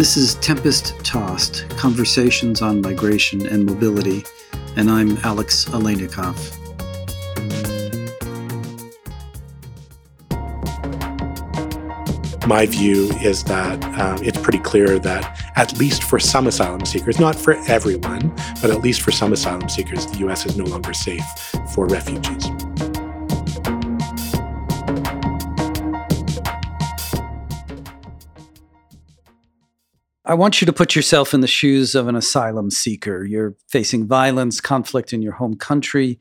This is Tempest Tossed Conversations on Migration and Mobility, and I'm Alex Aleinikoff. My view is that um, it's pretty clear that, at least for some asylum seekers, not for everyone, but at least for some asylum seekers, the US is no longer safe for refugees. I want you to put yourself in the shoes of an asylum seeker. You're facing violence, conflict in your home country,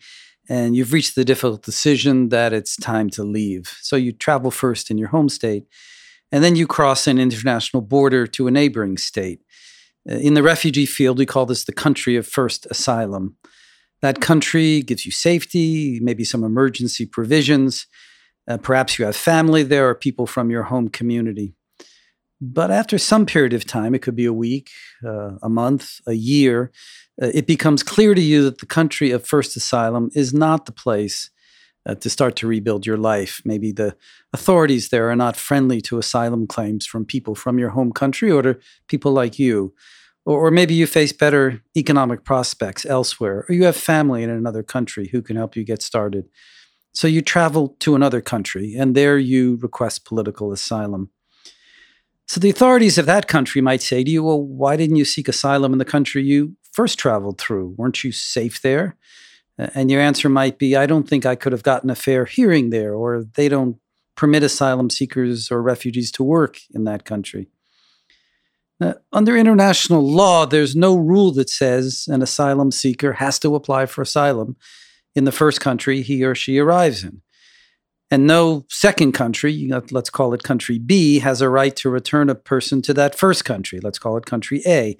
and you've reached the difficult decision that it's time to leave. So you travel first in your home state, and then you cross an international border to a neighboring state. Uh, in the refugee field, we call this the country of first asylum. That country gives you safety, maybe some emergency provisions. Uh, perhaps you have family there or people from your home community. But after some period of time, it could be a week, uh, a month, a year, uh, it becomes clear to you that the country of first asylum is not the place uh, to start to rebuild your life. Maybe the authorities there are not friendly to asylum claims from people from your home country or to people like you. Or, or maybe you face better economic prospects elsewhere, or you have family in another country who can help you get started. So you travel to another country, and there you request political asylum. So the authorities of that country might say to you, well, why didn't you seek asylum in the country you first traveled through? Weren't you safe there? And your answer might be, I don't think I could have gotten a fair hearing there, or they don't permit asylum seekers or refugees to work in that country. Now, under international law, there's no rule that says an asylum seeker has to apply for asylum in the first country he or she arrives in. And no second country, let's call it country B, has a right to return a person to that first country, let's call it country A,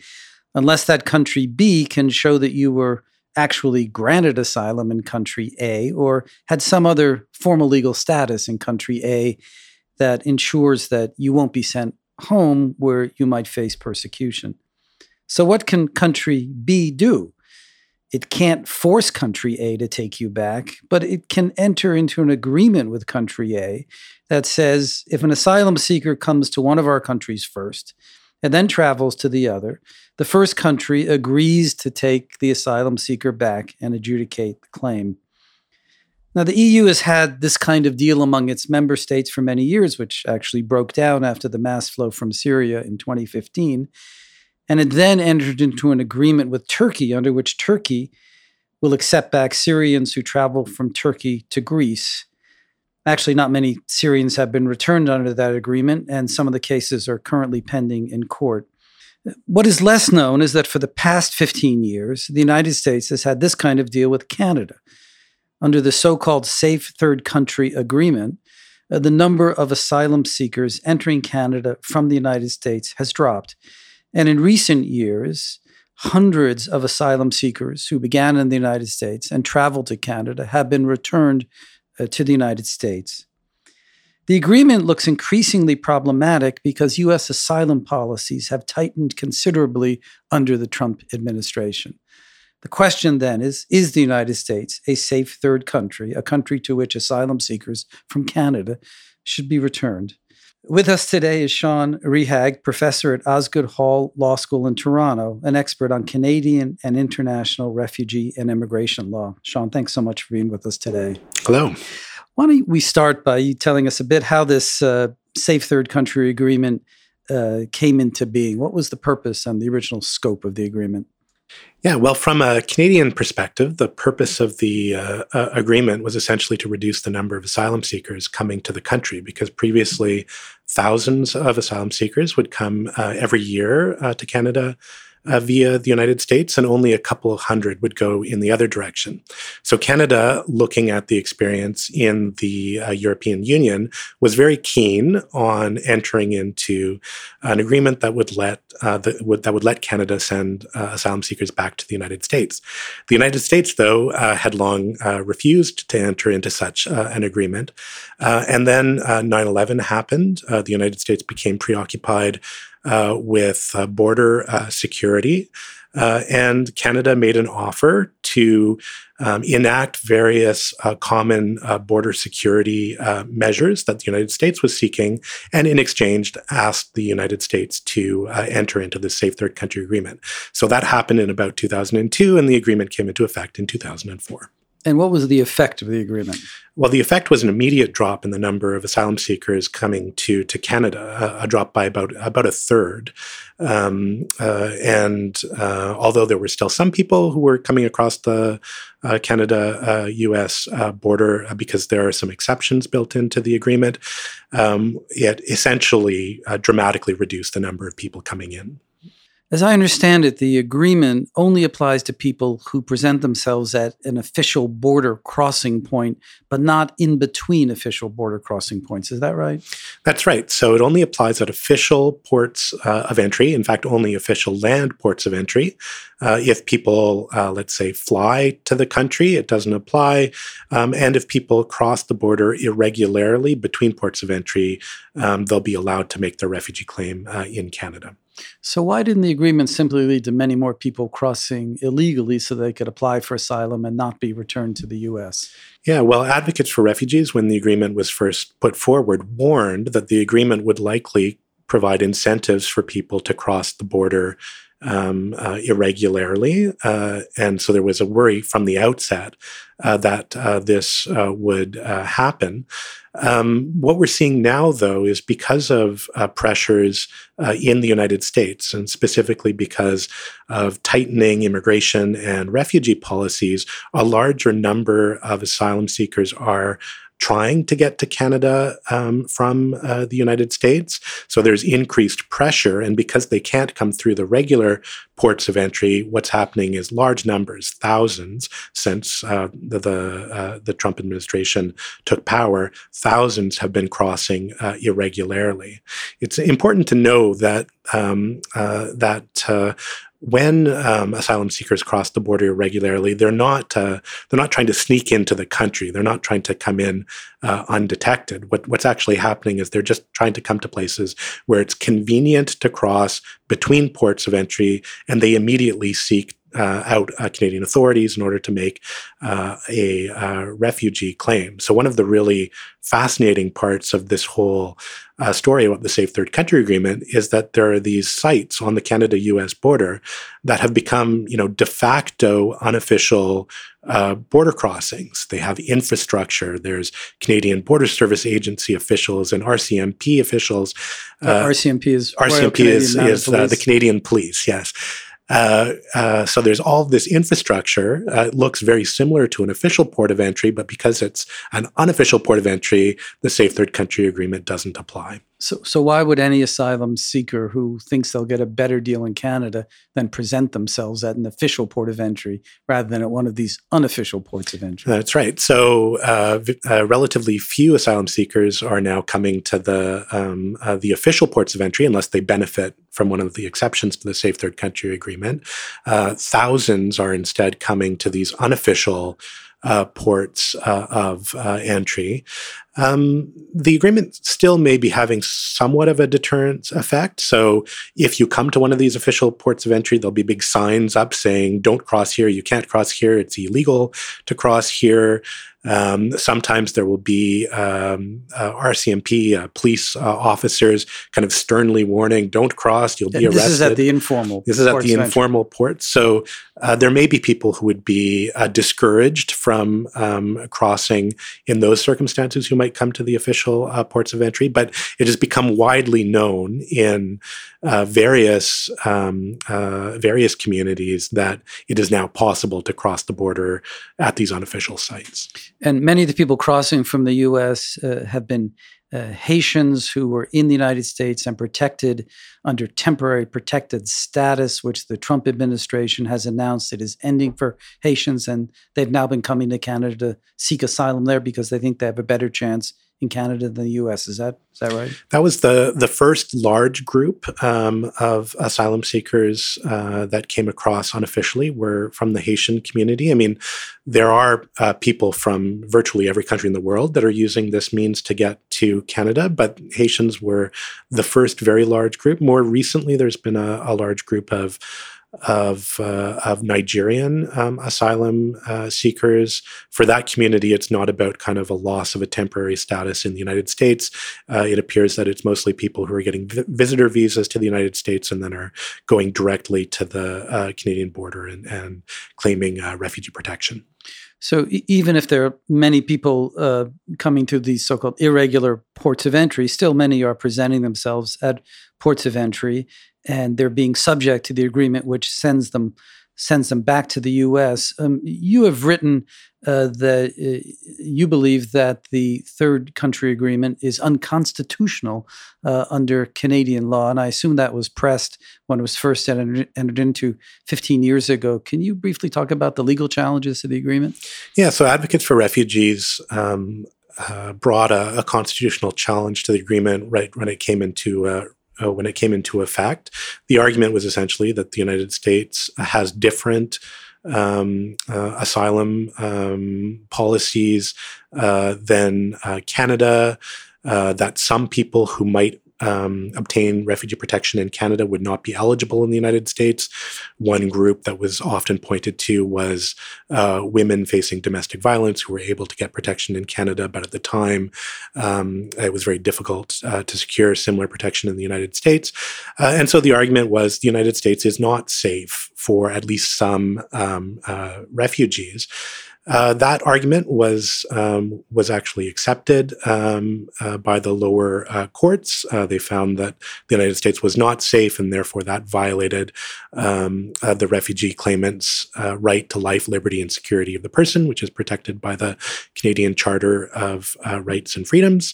unless that country B can show that you were actually granted asylum in country A or had some other formal legal status in country A that ensures that you won't be sent home where you might face persecution. So, what can country B do? It can't force country A to take you back, but it can enter into an agreement with country A that says if an asylum seeker comes to one of our countries first and then travels to the other, the first country agrees to take the asylum seeker back and adjudicate the claim. Now, the EU has had this kind of deal among its member states for many years, which actually broke down after the mass flow from Syria in 2015 and it then entered into an agreement with Turkey under which Turkey will accept back Syrians who travel from Turkey to Greece. Actually, not many Syrians have been returned under that agreement, and some of the cases are currently pending in court. What is less known is that for the past 15 years, the United States has had this kind of deal with Canada. Under the so called Safe Third Country Agreement, uh, the number of asylum seekers entering Canada from the United States has dropped. And in recent years, hundreds of asylum seekers who began in the United States and traveled to Canada have been returned uh, to the United States. The agreement looks increasingly problematic because U.S. asylum policies have tightened considerably under the Trump administration. The question then is Is the United States a safe third country, a country to which asylum seekers from Canada should be returned? With us today is Sean Rehaag, professor at Osgoode Hall Law School in Toronto, an expert on Canadian and international refugee and immigration law. Sean, thanks so much for being with us today. Hello. Why don't we start by you telling us a bit how this uh, Safe Third Country Agreement uh, came into being? What was the purpose and the original scope of the agreement? Yeah, well, from a Canadian perspective, the purpose of the uh, uh, agreement was essentially to reduce the number of asylum seekers coming to the country because previously thousands of asylum seekers would come uh, every year uh, to Canada uh, via the United States, and only a couple of hundred would go in the other direction. So, Canada, looking at the experience in the uh, European Union, was very keen on entering into an agreement that would let uh, the, would, that would let Canada send uh, asylum seekers back to the United States. The United States, though, uh, had long uh, refused to enter into such an agreement, and then 9/11 happened. the United States became preoccupied uh, with uh, border uh, security. uh, and Canada made an offer to um, enact various common border security measures that the United States was seeking, and in exchange asked the United States to enter into the Safe Third Country Agreement. So that happened in about 2002, and the agreement came into effect in 2004. And what was the effect of the agreement? Well, the effect was an immediate drop in the number of asylum seekers coming to to Canada, a, a drop by about about a third. Um, uh, and uh, although there were still some people who were coming across the uh, Canada U.S. Uh, uh, border uh, because there are some exceptions built into the agreement, um, it essentially dramatically reduced the number of people coming in. As I understand it, the agreement only applies to people who present themselves at an official border crossing point, but not in between official border crossing points. Is that right? That's right. So it only applies at official ports uh, of entry, in fact, only official land ports of entry. Uh, if people, uh, let's say, fly to the country, it doesn't apply. Um, and if people cross the border irregularly between ports of entry, um, they'll be allowed to make their refugee claim uh, in Canada. So, why didn't the agreement simply lead to many more people crossing illegally so they could apply for asylum and not be returned to the U.S.? Yeah, well, advocates for refugees, when the agreement was first put forward, warned that the agreement would likely provide incentives for people to cross the border um, uh, irregularly. Uh, and so there was a worry from the outset uh, that uh, this uh, would uh, happen. Um, what we're seeing now, though, is because of pressures in the United States, and specifically because of tightening immigration and refugee policies, a larger number of asylum seekers are trying to get to Canada um, from uh, the United States. So there's increased pressure. And because they can't come through the regular ports of entry, what's happening is large numbers, thousands since uh, the, the, uh, the, Trump administration took power, thousands have been crossing uh, irregularly. It's important to know that, um, uh, that uh, when um, asylum seekers cross the border irregularly, they're not uh, they're not trying to sneak into the country. They're not trying to come in uh, undetected. What, what's actually happening is they're just trying to come to places where it's convenient to cross between ports of entry, and they immediately seek uh, out uh, Canadian authorities in order to make uh, a uh, refugee claim. So, one of the really fascinating parts of this whole uh, story about the Safe Third Country Agreement is that there are these sites on the Canada-U.S. border that have become, you know, de facto unofficial uh, border crossings. They have infrastructure. There's Canadian Border Service Agency officials and RCMP officials. RCMP is RCMP is, is the Canadian Police. Yes. Uh, uh, so there's all this infrastructure. Uh, it looks very similar to an official port of entry, but because it's an unofficial port of entry, the Safe Third Country Agreement doesn't apply. So, so why would any asylum seeker who thinks they'll get a better deal in Canada then present themselves at an official port of entry rather than at one of these unofficial ports of entry? That's right. So, uh, uh, relatively few asylum seekers are now coming to the um, uh, the official ports of entry unless they benefit from one of the exceptions to the Safe Third Country Agreement. Uh, thousands are instead coming to these unofficial uh, ports uh, of uh, entry. Um, the agreement still may be having somewhat of a deterrent effect. So, if you come to one of these official ports of entry, there'll be big signs up saying, don't cross here, you can't cross here, it's illegal to cross here. Um, sometimes there will be um, uh, RCMP uh, police uh, officers kind of sternly warning, "Don't cross, you'll be arrested." This is at the informal. This is at the informal port. So uh, there may be people who would be uh, discouraged from um, crossing in those circumstances who might come to the official uh, ports of entry. But it has become widely known in various um, various communities that it is now possible to cross the border at these unofficial sites. And many of the people crossing from the U.S. Uh, have been uh, Haitians who were in the United States and protected under temporary protected status, which the Trump administration has announced it is ending for Haitians. And they've now been coming to Canada to seek asylum there because they think they have a better chance in Canada than the U.S. Is that is that right? That was the the first large group um, of asylum seekers uh, that came across unofficially were from the Haitian community. I mean, there are uh, people from virtually every country in the world that are using this means to get to Canada, but Haitians were the first very large group. More recently, there's been a, a large group of of uh, of Nigerian um, asylum uh, seekers. For that community, it's not about kind of a loss of a temporary status in the United States. Uh, it appears that it's mostly people who are getting vi- visitor visas to the United States and then are going directly to the uh, Canadian border and, and claiming uh, refugee protection. So e- even if there are many people uh, coming to these so-called irregular ports of entry, still many are presenting themselves at ports of entry, and they're being subject to the agreement, which sends them sends them back to the U.S. Um, you have written uh, that uh, you believe that the third country agreement is unconstitutional uh, under Canadian law, and I assume that was pressed when it was first entered, entered, into 15 years ago. Can you briefly talk about the legal challenges to the agreement? Yeah, so advocates for refugees. Um, uh, brought a, a, constitutional challenge to the agreement right when it came into uh, when it came into effect. The argument was essentially that the United States has different um, uh, asylum um, policies uh, than uh, Canada, uh, that some people who might um, obtain refugee protection in Canada would not be eligible in the United States. One group that was often pointed to was uh, women facing domestic violence who were able to get protection in Canada, but at the time um, it was very difficult uh, to secure similar protection in the United States. Uh, and so the argument was the United States is not safe for at least some um, uh, refugees. Uh, that argument was um, was actually accepted um, uh, by the lower uh, courts. Uh, they found that the United States was not safe, and therefore that violated um, uh, the refugee claimant's right to life, liberty, and security of the person, which is protected by the Canadian Charter of Rights and Freedoms.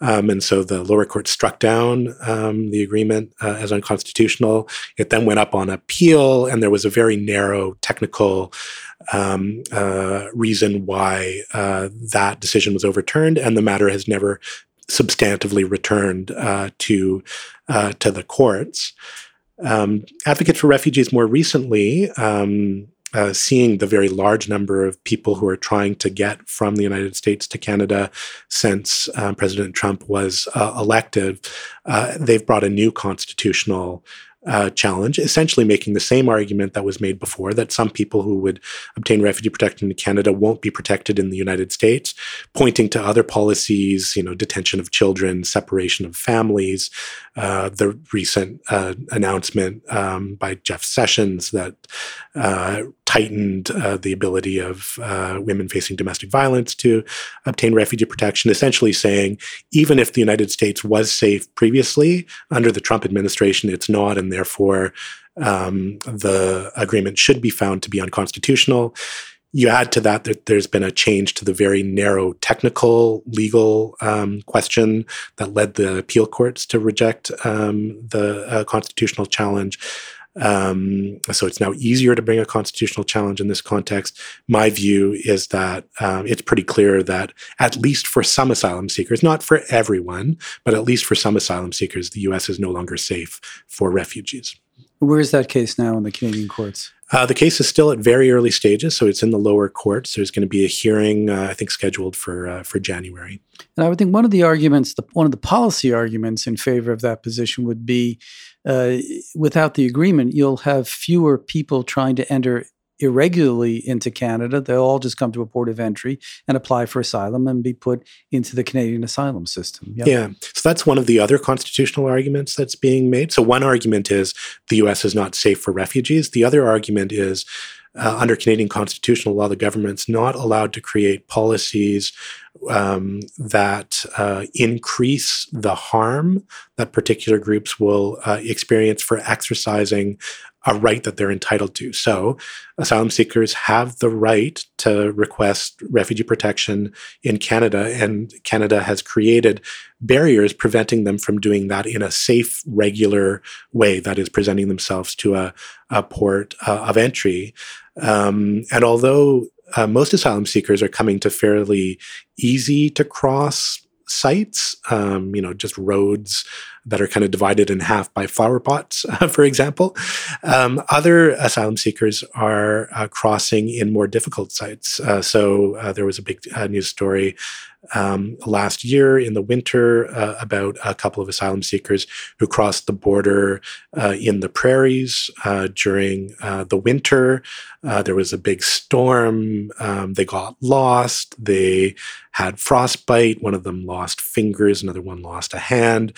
Um, and so the lower court struck down um, the agreement as unconstitutional. It then went up on appeal, and there was a very narrow technical um, uh, reason why uh, that decision was overturned, and the matter has never substantively returned uh, to uh, to the courts. Um, advocates for refugees more recently. Um, uh, seeing the very large number of people who are trying to get from the United States to Canada since uh, President Trump was elected, they've brought a new constitutional uh, challenge, essentially making the same argument that was made before that some people who would obtain refugee protection in Canada won't be protected in the United States, pointing to other policies, you know, detention of children, separation of families, uh, the recent uh, announcement um, by Jeff Sessions that tightened uh, the ability of uh, women facing domestic violence to obtain refugee protection, essentially saying even if the United States was safe previously under the Trump administration, it's not, and therefore um, the agreement should be found to be unconstitutional. You add to that that there's been a change to the very narrow technical legal um, question that led the appeal courts to reject um, the uh, constitutional challenge. Um, so it's now easier to bring a constitutional challenge in this context. My view is that um, it's pretty clear that at least for some asylum seekers, not for everyone, but at least for some asylum seekers, the U.S. is no longer safe for refugees. Where is that case now in the Canadian courts? Uh, the case is still at very early stages, so it's in the lower courts. There's going to be a hearing, uh, I think, scheduled for uh, for January. And I would think one of the arguments, the, one of the policy arguments in favor of that position would be, uh, without the agreement, you'll have fewer people trying to enter irregularly into Canada, they'll all just come to a port of entry and apply for asylum and be put into the Canadian asylum system. Yep. Yeah. So that's one of the other constitutional arguments that's being made. So one argument is the US is not safe for refugees. The other argument is uh, under Canadian constitutional law, the government's not allowed to create policies um, that uh, increase the harm that particular groups will uh, experience for exercising a right that they're entitled to. So, asylum seekers have the right to request refugee protection in Canada, and Canada has created barriers preventing them from doing that in a safe, regular way that is presenting themselves to a, a port uh, of entry. Um, and although uh, most asylum seekers are coming to fairly easy to cross sites, um, you know, just roads that are kind of divided in half by flower pots, for example. Um, other asylum seekers are uh, crossing in more difficult sites. Uh, so uh, there was a big uh, news story um, last year in the winter uh, about a couple of asylum seekers who crossed the border uh, in the prairies uh, during uh, the winter. Uh, there was a big storm. Um, they got lost. They had frostbite. One of them lost fingers. Another one lost a hand.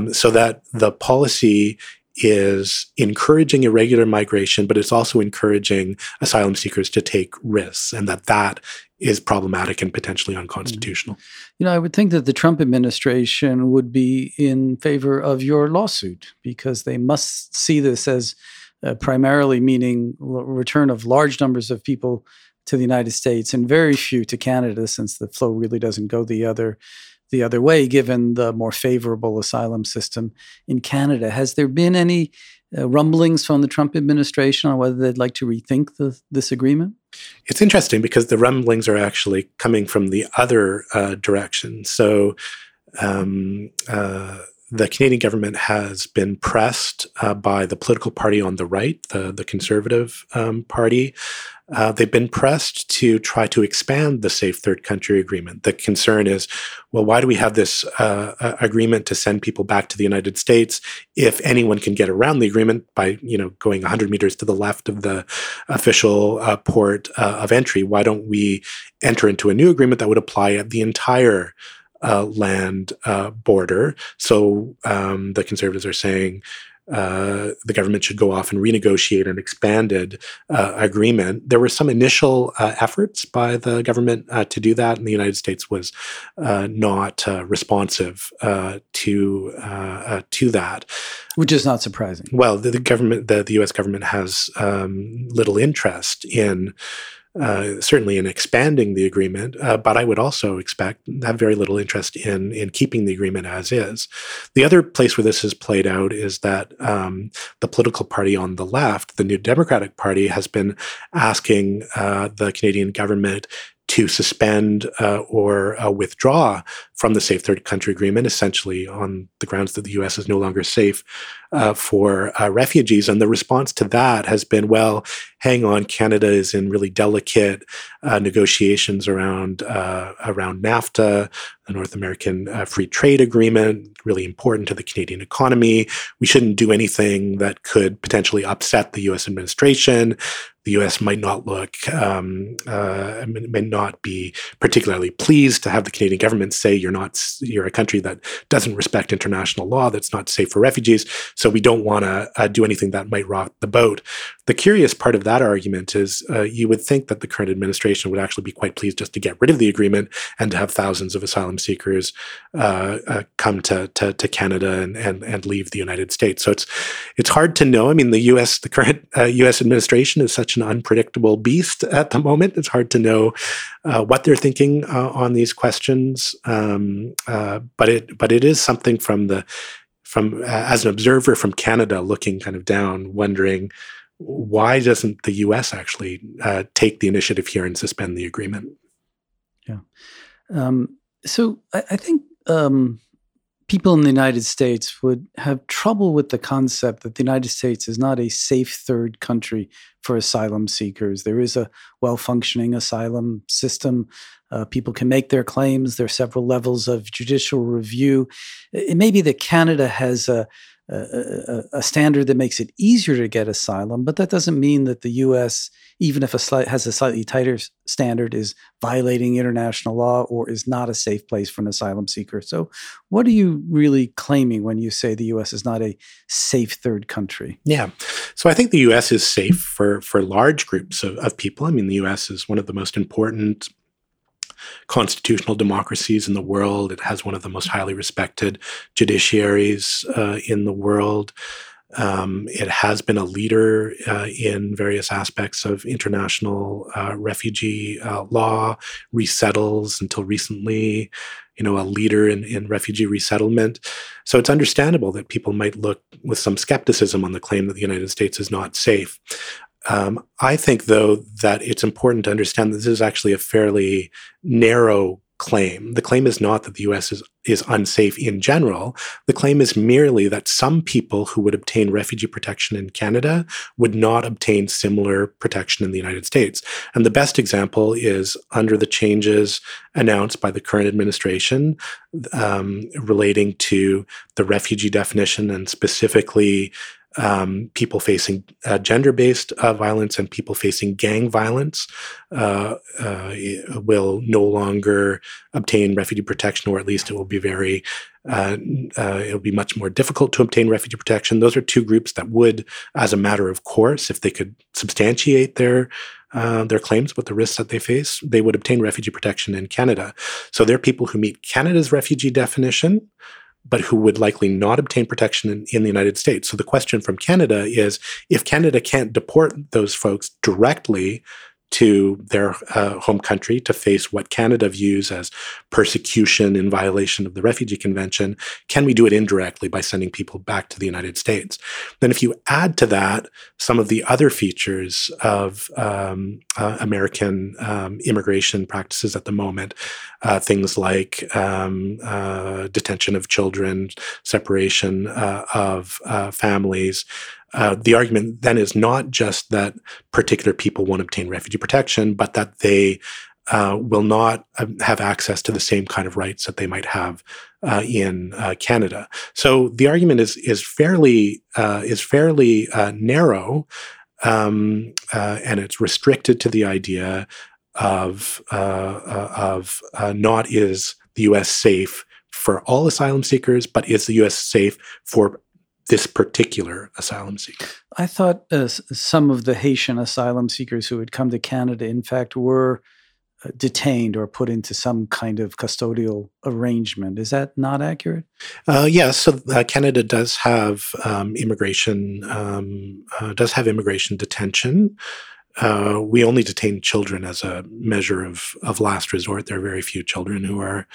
Um, so that the policy is encouraging irregular migration, but it's also encouraging asylum seekers to take risks, and that that is problematic and potentially unconstitutional. You know, I would think that the Trump administration would be in favor of your lawsuit because they must see this as uh, primarily meaning return of large numbers of people to the United States and very few to Canada, since the flow really doesn't go the other the other way, given the more favorable asylum system in Canada. Has there been any uh, rumblings from the Trump administration on whether they'd like to rethink the, this agreement? It's interesting because the rumblings are actually coming from the other uh, direction. So, um, uh, the Canadian government has been pressed uh, by the political party on the right, the, the Conservative um, Party, uh, they've been pressed to try to expand the Safe Third Country Agreement. The concern is, well, why do we have this uh, agreement to send people back to the United States if anyone can get around the agreement by, you know, going 100 meters to the left of the official uh, port uh, of entry? Why don't we enter into a new agreement that would apply at the entire uh, land uh, border? So um, the conservatives are saying uh, the government should go off and renegotiate an expanded uh, agreement. There were some initial uh, efforts by the government uh, to do that, and the United States was uh, not responsive to to that. Which is not surprising. Well, the, the government, the, the, U.S. government, has um, little interest in uh, certainly in expanding the agreement, uh, but I would also expect have very little interest in in keeping the agreement as is. The other place where this has played out is that um, the political party on the left, the New Democratic Party, has been asking uh, the Canadian government to suspend uh, or uh, withdraw from the Safe Third Country Agreement, essentially on the grounds that the U.S. is no longer safe uh, for uh, refugees. And the response to that has been, well, hang on, Canada is in really delicate uh, negotiations around uh, around NAFTA, the North American Free Trade Agreement, really important to the Canadian economy. We shouldn't do anything that could potentially upset the U.S. administration the U.S. might not look, um, uh, may not be particularly pleased to have the Canadian government say you're not, you're a country that doesn't respect international law, that's not safe for refugees. So we don't want to uh, do anything that might rock the boat. The curious part of that argument is uh, you would think that the current administration would actually be quite pleased just to get rid of the agreement and to have thousands of asylum seekers uh, uh, come to, to, to Canada and, and and leave the United States. So it's it's hard to know. I mean, the U.S. the current U.S. Uh, administration is such an unpredictable beast at the moment. It's hard to know uh, what they're thinking uh, on these questions. Um, uh, but it but it is something from the from uh, as an observer from Canada looking kind of down, wondering why doesn't the U.S. actually uh, take the initiative here and suspend the agreement? Yeah. Um, so I, I think um, people in the United States would have trouble with the concept that the United States is not a safe third country for asylum seekers. There is a well functioning asylum system. Uh, people can make their claims. There are several levels of judicial review. It may be that Canada has a, a, a, standard that makes it easier to get asylum, but that doesn't mean that the U.S., even if a slight, has a slightly tighter standard, is violating international law or is not a safe place for an asylum seeker. So, what are you really claiming when you say the U.S. is not a safe third country? Yeah, so I think the U.S. is safe for for large groups of, of people. I mean, the U.S. is one of the most important constitutional democracies in the world. It has one of the most highly respected judiciaries uh, in the world. Um, it has been a leader uh, in various aspects of international uh, refugee uh, law, resettles until recently, you know, a leader in, in refugee resettlement. So it's understandable that people might look with some skepticism on the claim that the United States is not safe. Um, I think, though, that it's important to understand that this is actually a fairly narrow claim. The claim is not that the US is, is unsafe in general. The claim is merely that some people who would obtain refugee protection in Canada would not obtain similar protection in the United States. And the best example is under the changes announced by the current administration um, relating to the refugee definition and specifically um, people facing uh, gender based uh, violence and people facing gang violence uh, uh, will no longer obtain refugee protection, or at least it will be very, uh, uh, it'll be much more difficult to obtain refugee protection. Those are two groups that would, as a matter of course, if they could substantiate their their claims with the risks that they face, they would obtain refugee protection in Canada. So they're people who meet Canada's refugee definition, but who would likely not obtain protection in, in, the United States. So the question from Canada is if Canada can't deport those folks directly to their uh, home country to face what Canada views as persecution in violation of the Refugee Convention? Can we do it indirectly by sending people back to the United States? Then, if you add to that some of the other features of um, uh, American um, immigration practices at the moment, uh, things like um, uh, detention of children, separation uh, of uh, families, uh, the argument then is not just that particular people won't obtain refugee protection, but that they uh, will not um, have access to the same kind of rights that they might have uh, in uh, Canada. So the argument is is fairly uh, is fairly narrow, um, and it's restricted to the idea of of not is the U.S. safe for all asylum seekers, but is the U.S. safe for this particular asylum seeker. I thought uh, some of the Haitian asylum seekers who had come to Canada, in fact, were uh, detained or put into some kind of custodial arrangement. Is that not accurate? Uh, yes. Yeah, so uh, Canada does have um, immigration um, uh, does have immigration detention. Uh, we only detain children as a measure of of last resort. There are very few children who are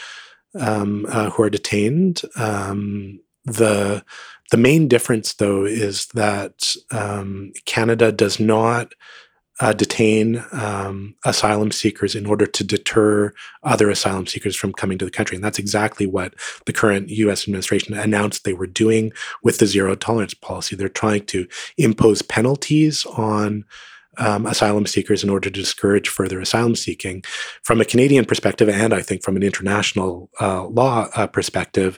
um, who are detained. Um, the the main difference, though, is that um, Canada does not uh, detain um, asylum seekers in order to deter other asylum seekers from coming to the country. And that's exactly what the current US administration announced they were doing with the zero tolerance policy. They're trying to impose penalties on um, asylum seekers in order to discourage further asylum seeking. From a Canadian perspective, and I think from an international uh, law uh, perspective,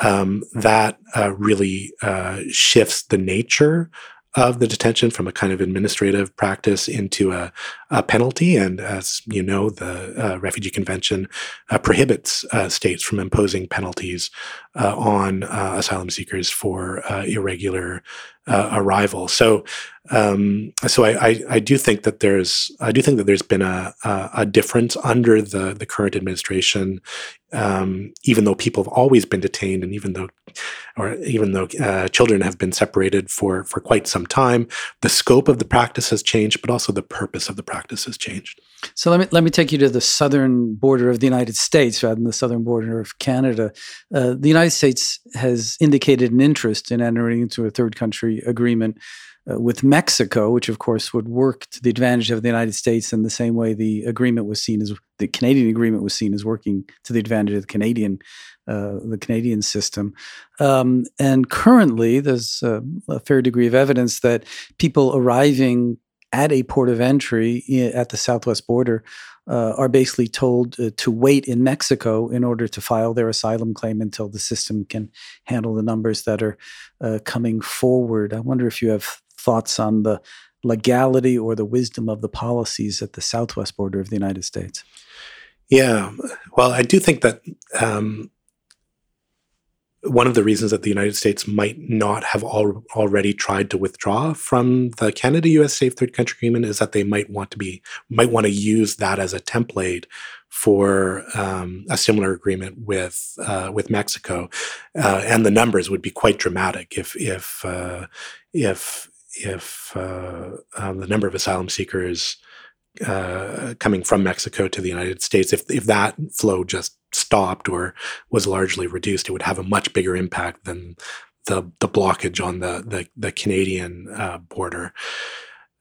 um, that uh, really uh, shifts the nature of the detention from a kind of administrative practice into a, a penalty. And as you know, the uh, Refugee Convention uh, prohibits uh, states from imposing penalties uh, on uh, asylum seekers for uh, irregular arrival. So, um, so I, I, I, do think that there's I do think that there's been a, a, a difference under the the current administration um, even though people have always been detained, and even though, or even though uh, children have been separated for for quite some time, the scope of the practice has changed, but also the purpose of the practice has changed. So let me let me take you to the southern border of the United States rather than the southern border of Canada. Uh, the United States has indicated an interest in entering into a third country agreement uh, with Mexico, which of course would work to the advantage of the United States in the same way the agreement was seen as the Canadian agreement was seen as working to the advantage of the Canadian uh, the Canadian system. Um, and currently, there's a, a fair degree of evidence that people arriving at a port of entry at the southwest border uh, are basically told uh, to wait in Mexico in order to file their asylum claim until the system can handle the numbers that are uh, coming forward. I wonder if you have thoughts on the legality or the wisdom of the policies at the southwest border of the United States? Yeah, well, I do think that um, one of the reasons that the United States might not have al- already tried to withdraw from the Canada-U.S. Safe Third Country Agreement is that they might want to be might want to use that as a template for um, a similar agreement with uh, with Mexico, uh, and the numbers would be quite dramatic if if uh, if if uh, um, the number of asylum seekers uh, coming from Mexico to the United States, if if that flow just stopped or was largely reduced, it would have a much bigger impact than the the blockage on the the, the Canadian uh, border.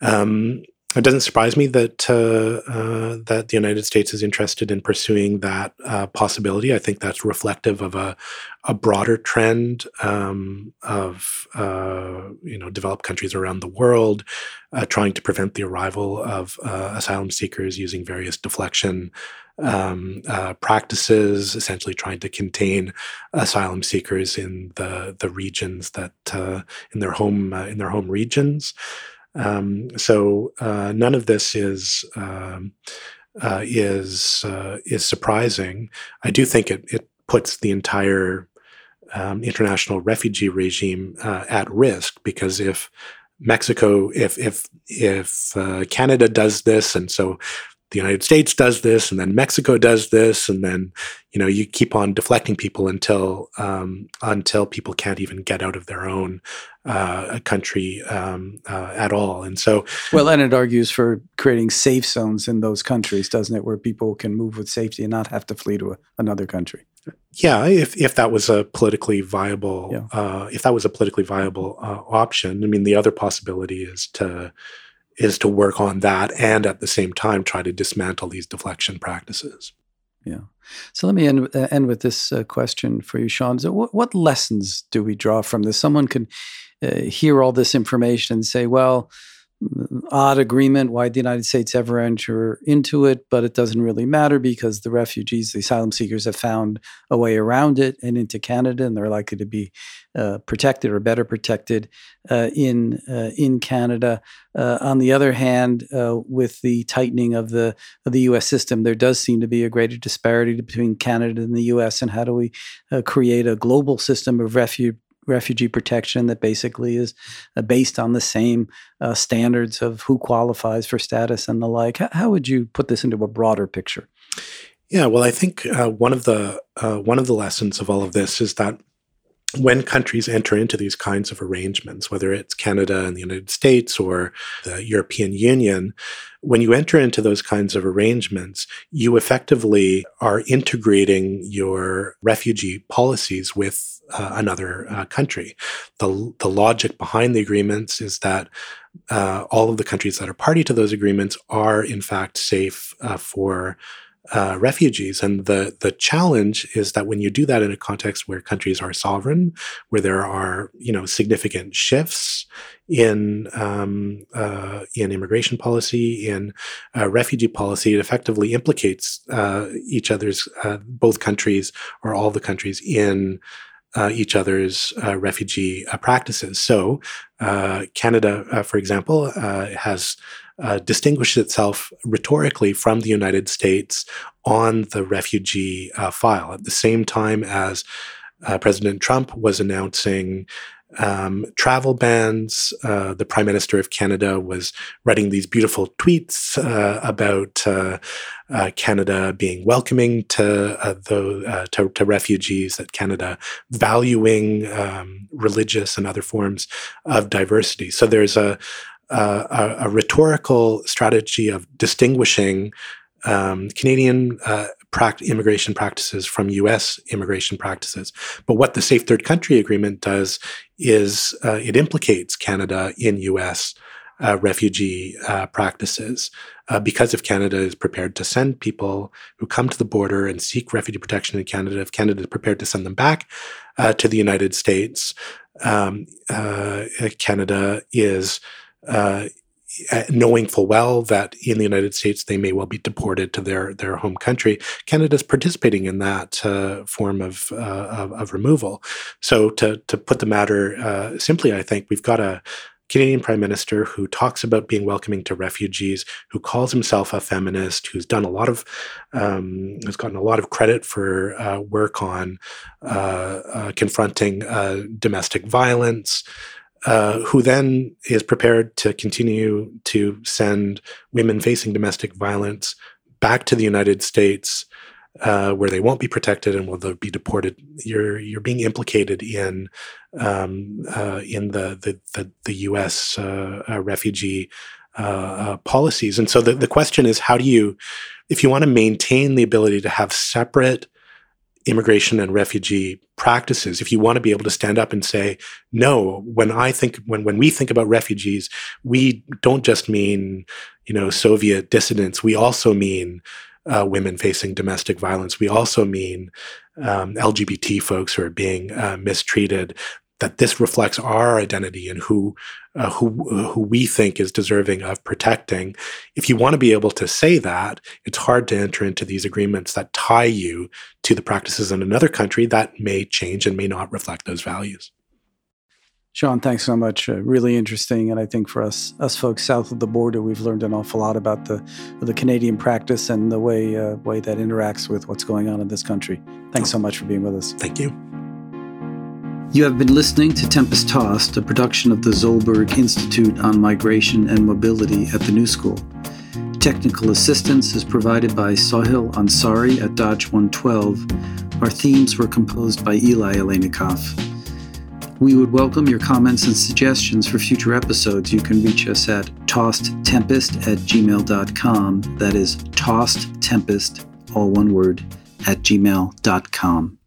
Um, it doesn't surprise me that uh, uh, that the United States is interested in pursuing that uh, possibility. I think that's reflective of a a broader trend um, of uh, you know developed countries around the world uh, trying to prevent the arrival of uh, asylum seekers using various deflection um, practices, essentially trying to contain asylum seekers in the the regions that in their home in their home regions. Um, so uh, none of this is um, uh, is uh, is surprising. I do think it it puts the entire um, international refugee regime uh, at risk because if Mexico, if if if uh, Canada does this, and so the United States does this, and then Mexico does this, and then you know you keep on deflecting people until um, until people can't even get out of their own uh, country um, uh, at all. And so, well, and it argues for creating safe zones in those countries, doesn't it, where people can move with safety and not have to flee to a, another country. Yeah, if if that was a politically viable, yeah. uh, if that was a politically viable uh, option, I mean, the other possibility is to is to work on that and at the same time try to dismantle these deflection practices. Yeah. So let me end, uh, end with this uh, question for you, Sean. So what, what, lessons do we draw from this? Someone can uh, hear all this information and say, well, odd agreement. Why the United States ever enter into it? But it doesn't really matter because the refugees, the asylum seekers, have found a way around it and into Canada, and they're likely to be uh, protected or better protected uh, in uh, in Canada. Uh, on the other hand, uh, with the tightening of the of the U.S. system, there does seem to be a greater disparity between Canada and the U.S. And how do we uh, create a global system of refuge? Refugee protection that basically is uh, based on the same uh, standards of who qualifies for status and the like. How, would you put this into a broader picture? Yeah, well, I think uh, one of the uh, one of the lessons of all of this is that when countries enter into these kinds of arrangements, whether it's Canada and the United States or the European Union, when you enter into those kinds of arrangements, you effectively are integrating your refugee policies with uh, another uh, country. The, the logic behind the agreements is that uh, all of the countries that are party to those agreements are, in fact, safe uh, for uh, refugees. And the the challenge is that when you do that in a context where countries are sovereign, where there are you know significant shifts in um, uh, in immigration policy, in uh, refugee policy, it effectively implicates uh, each other's uh, both countries or all the countries in. Uh, each other's refugee practices. So, Canada, for example, has uh, distinguished itself rhetorically from the United States on the refugee uh, file at the same time as uh, President Trump was announcing um, travel bans. Uh, the Prime Minister of Canada was writing these beautiful tweets uh, about uh, uh Canada being welcoming to, uh, the, uh, to, to refugees, that Canada valuing um, religious and other forms of diversity. So there's a a, a, rhetorical strategy of distinguishing um, Canadian uh, immigration practices from U.S. immigration practices. But what the Safe Third Country Agreement does is uh, it implicates Canada in U.S. Uh, refugee uh, practices. Uh, because if Canada is prepared to send people who come to the border and seek refugee protection in Canada, if Canada is prepared to send them back uh, to the United States, um, uh, Canada is uh, knowing full well that in the United States they may well be deported to their their home country. Canada's participating in that uh, form of, uh, of, of removal. So to to put the matter uh, simply, I think we've got a Canadian Prime Minister who talks about being welcoming to refugees, who calls himself a feminist, who's done a lot of, um, has gotten a lot of credit for uh, work on uh, uh, confronting uh, domestic violence. Uh, who then is prepared to continue to send women facing domestic violence back to the United States, uh, where they won't be protected and will be deported. You're you're being implicated in um, uh, in the the the, the U.S. Uh, uh, refugee policies, and so the the question is, how do you, if you want to maintain the ability to have separate immigration and refugee practices. If you want to be able to stand up and say no when i think when when we think about refugees we don't just mean you know soviet dissidents. We also mean uh, women facing domestic violence. We also mean um, lgbt folks who are being uh, mistreated. That this reflects our identity and who uh, who who we think is deserving of protecting. If you want to be able to say that, it's hard to enter into these agreements that tie you to the practices in another country that may change and may not reflect those values. Sean, thanks so much. Uh, really interesting, and I think for us, us folks south of the border, we've learned an awful lot about the the Canadian practice and the way uh, way that interacts with what's going on in this country. Thanks so much for being with us. Thank you. You have been listening to Tempest Tossed, a production of the Zolberg Institute on Migration and Mobility at the New School. Technical assistance is provided by Sohil Ansari at Dodge 112. Our themes were composed by Eli Aleinikoff. We would welcome your comments and suggestions for future episodes. You can reach us at tossedtempest at gmail.com. That is tossedtempest, all one word, at gmail.com.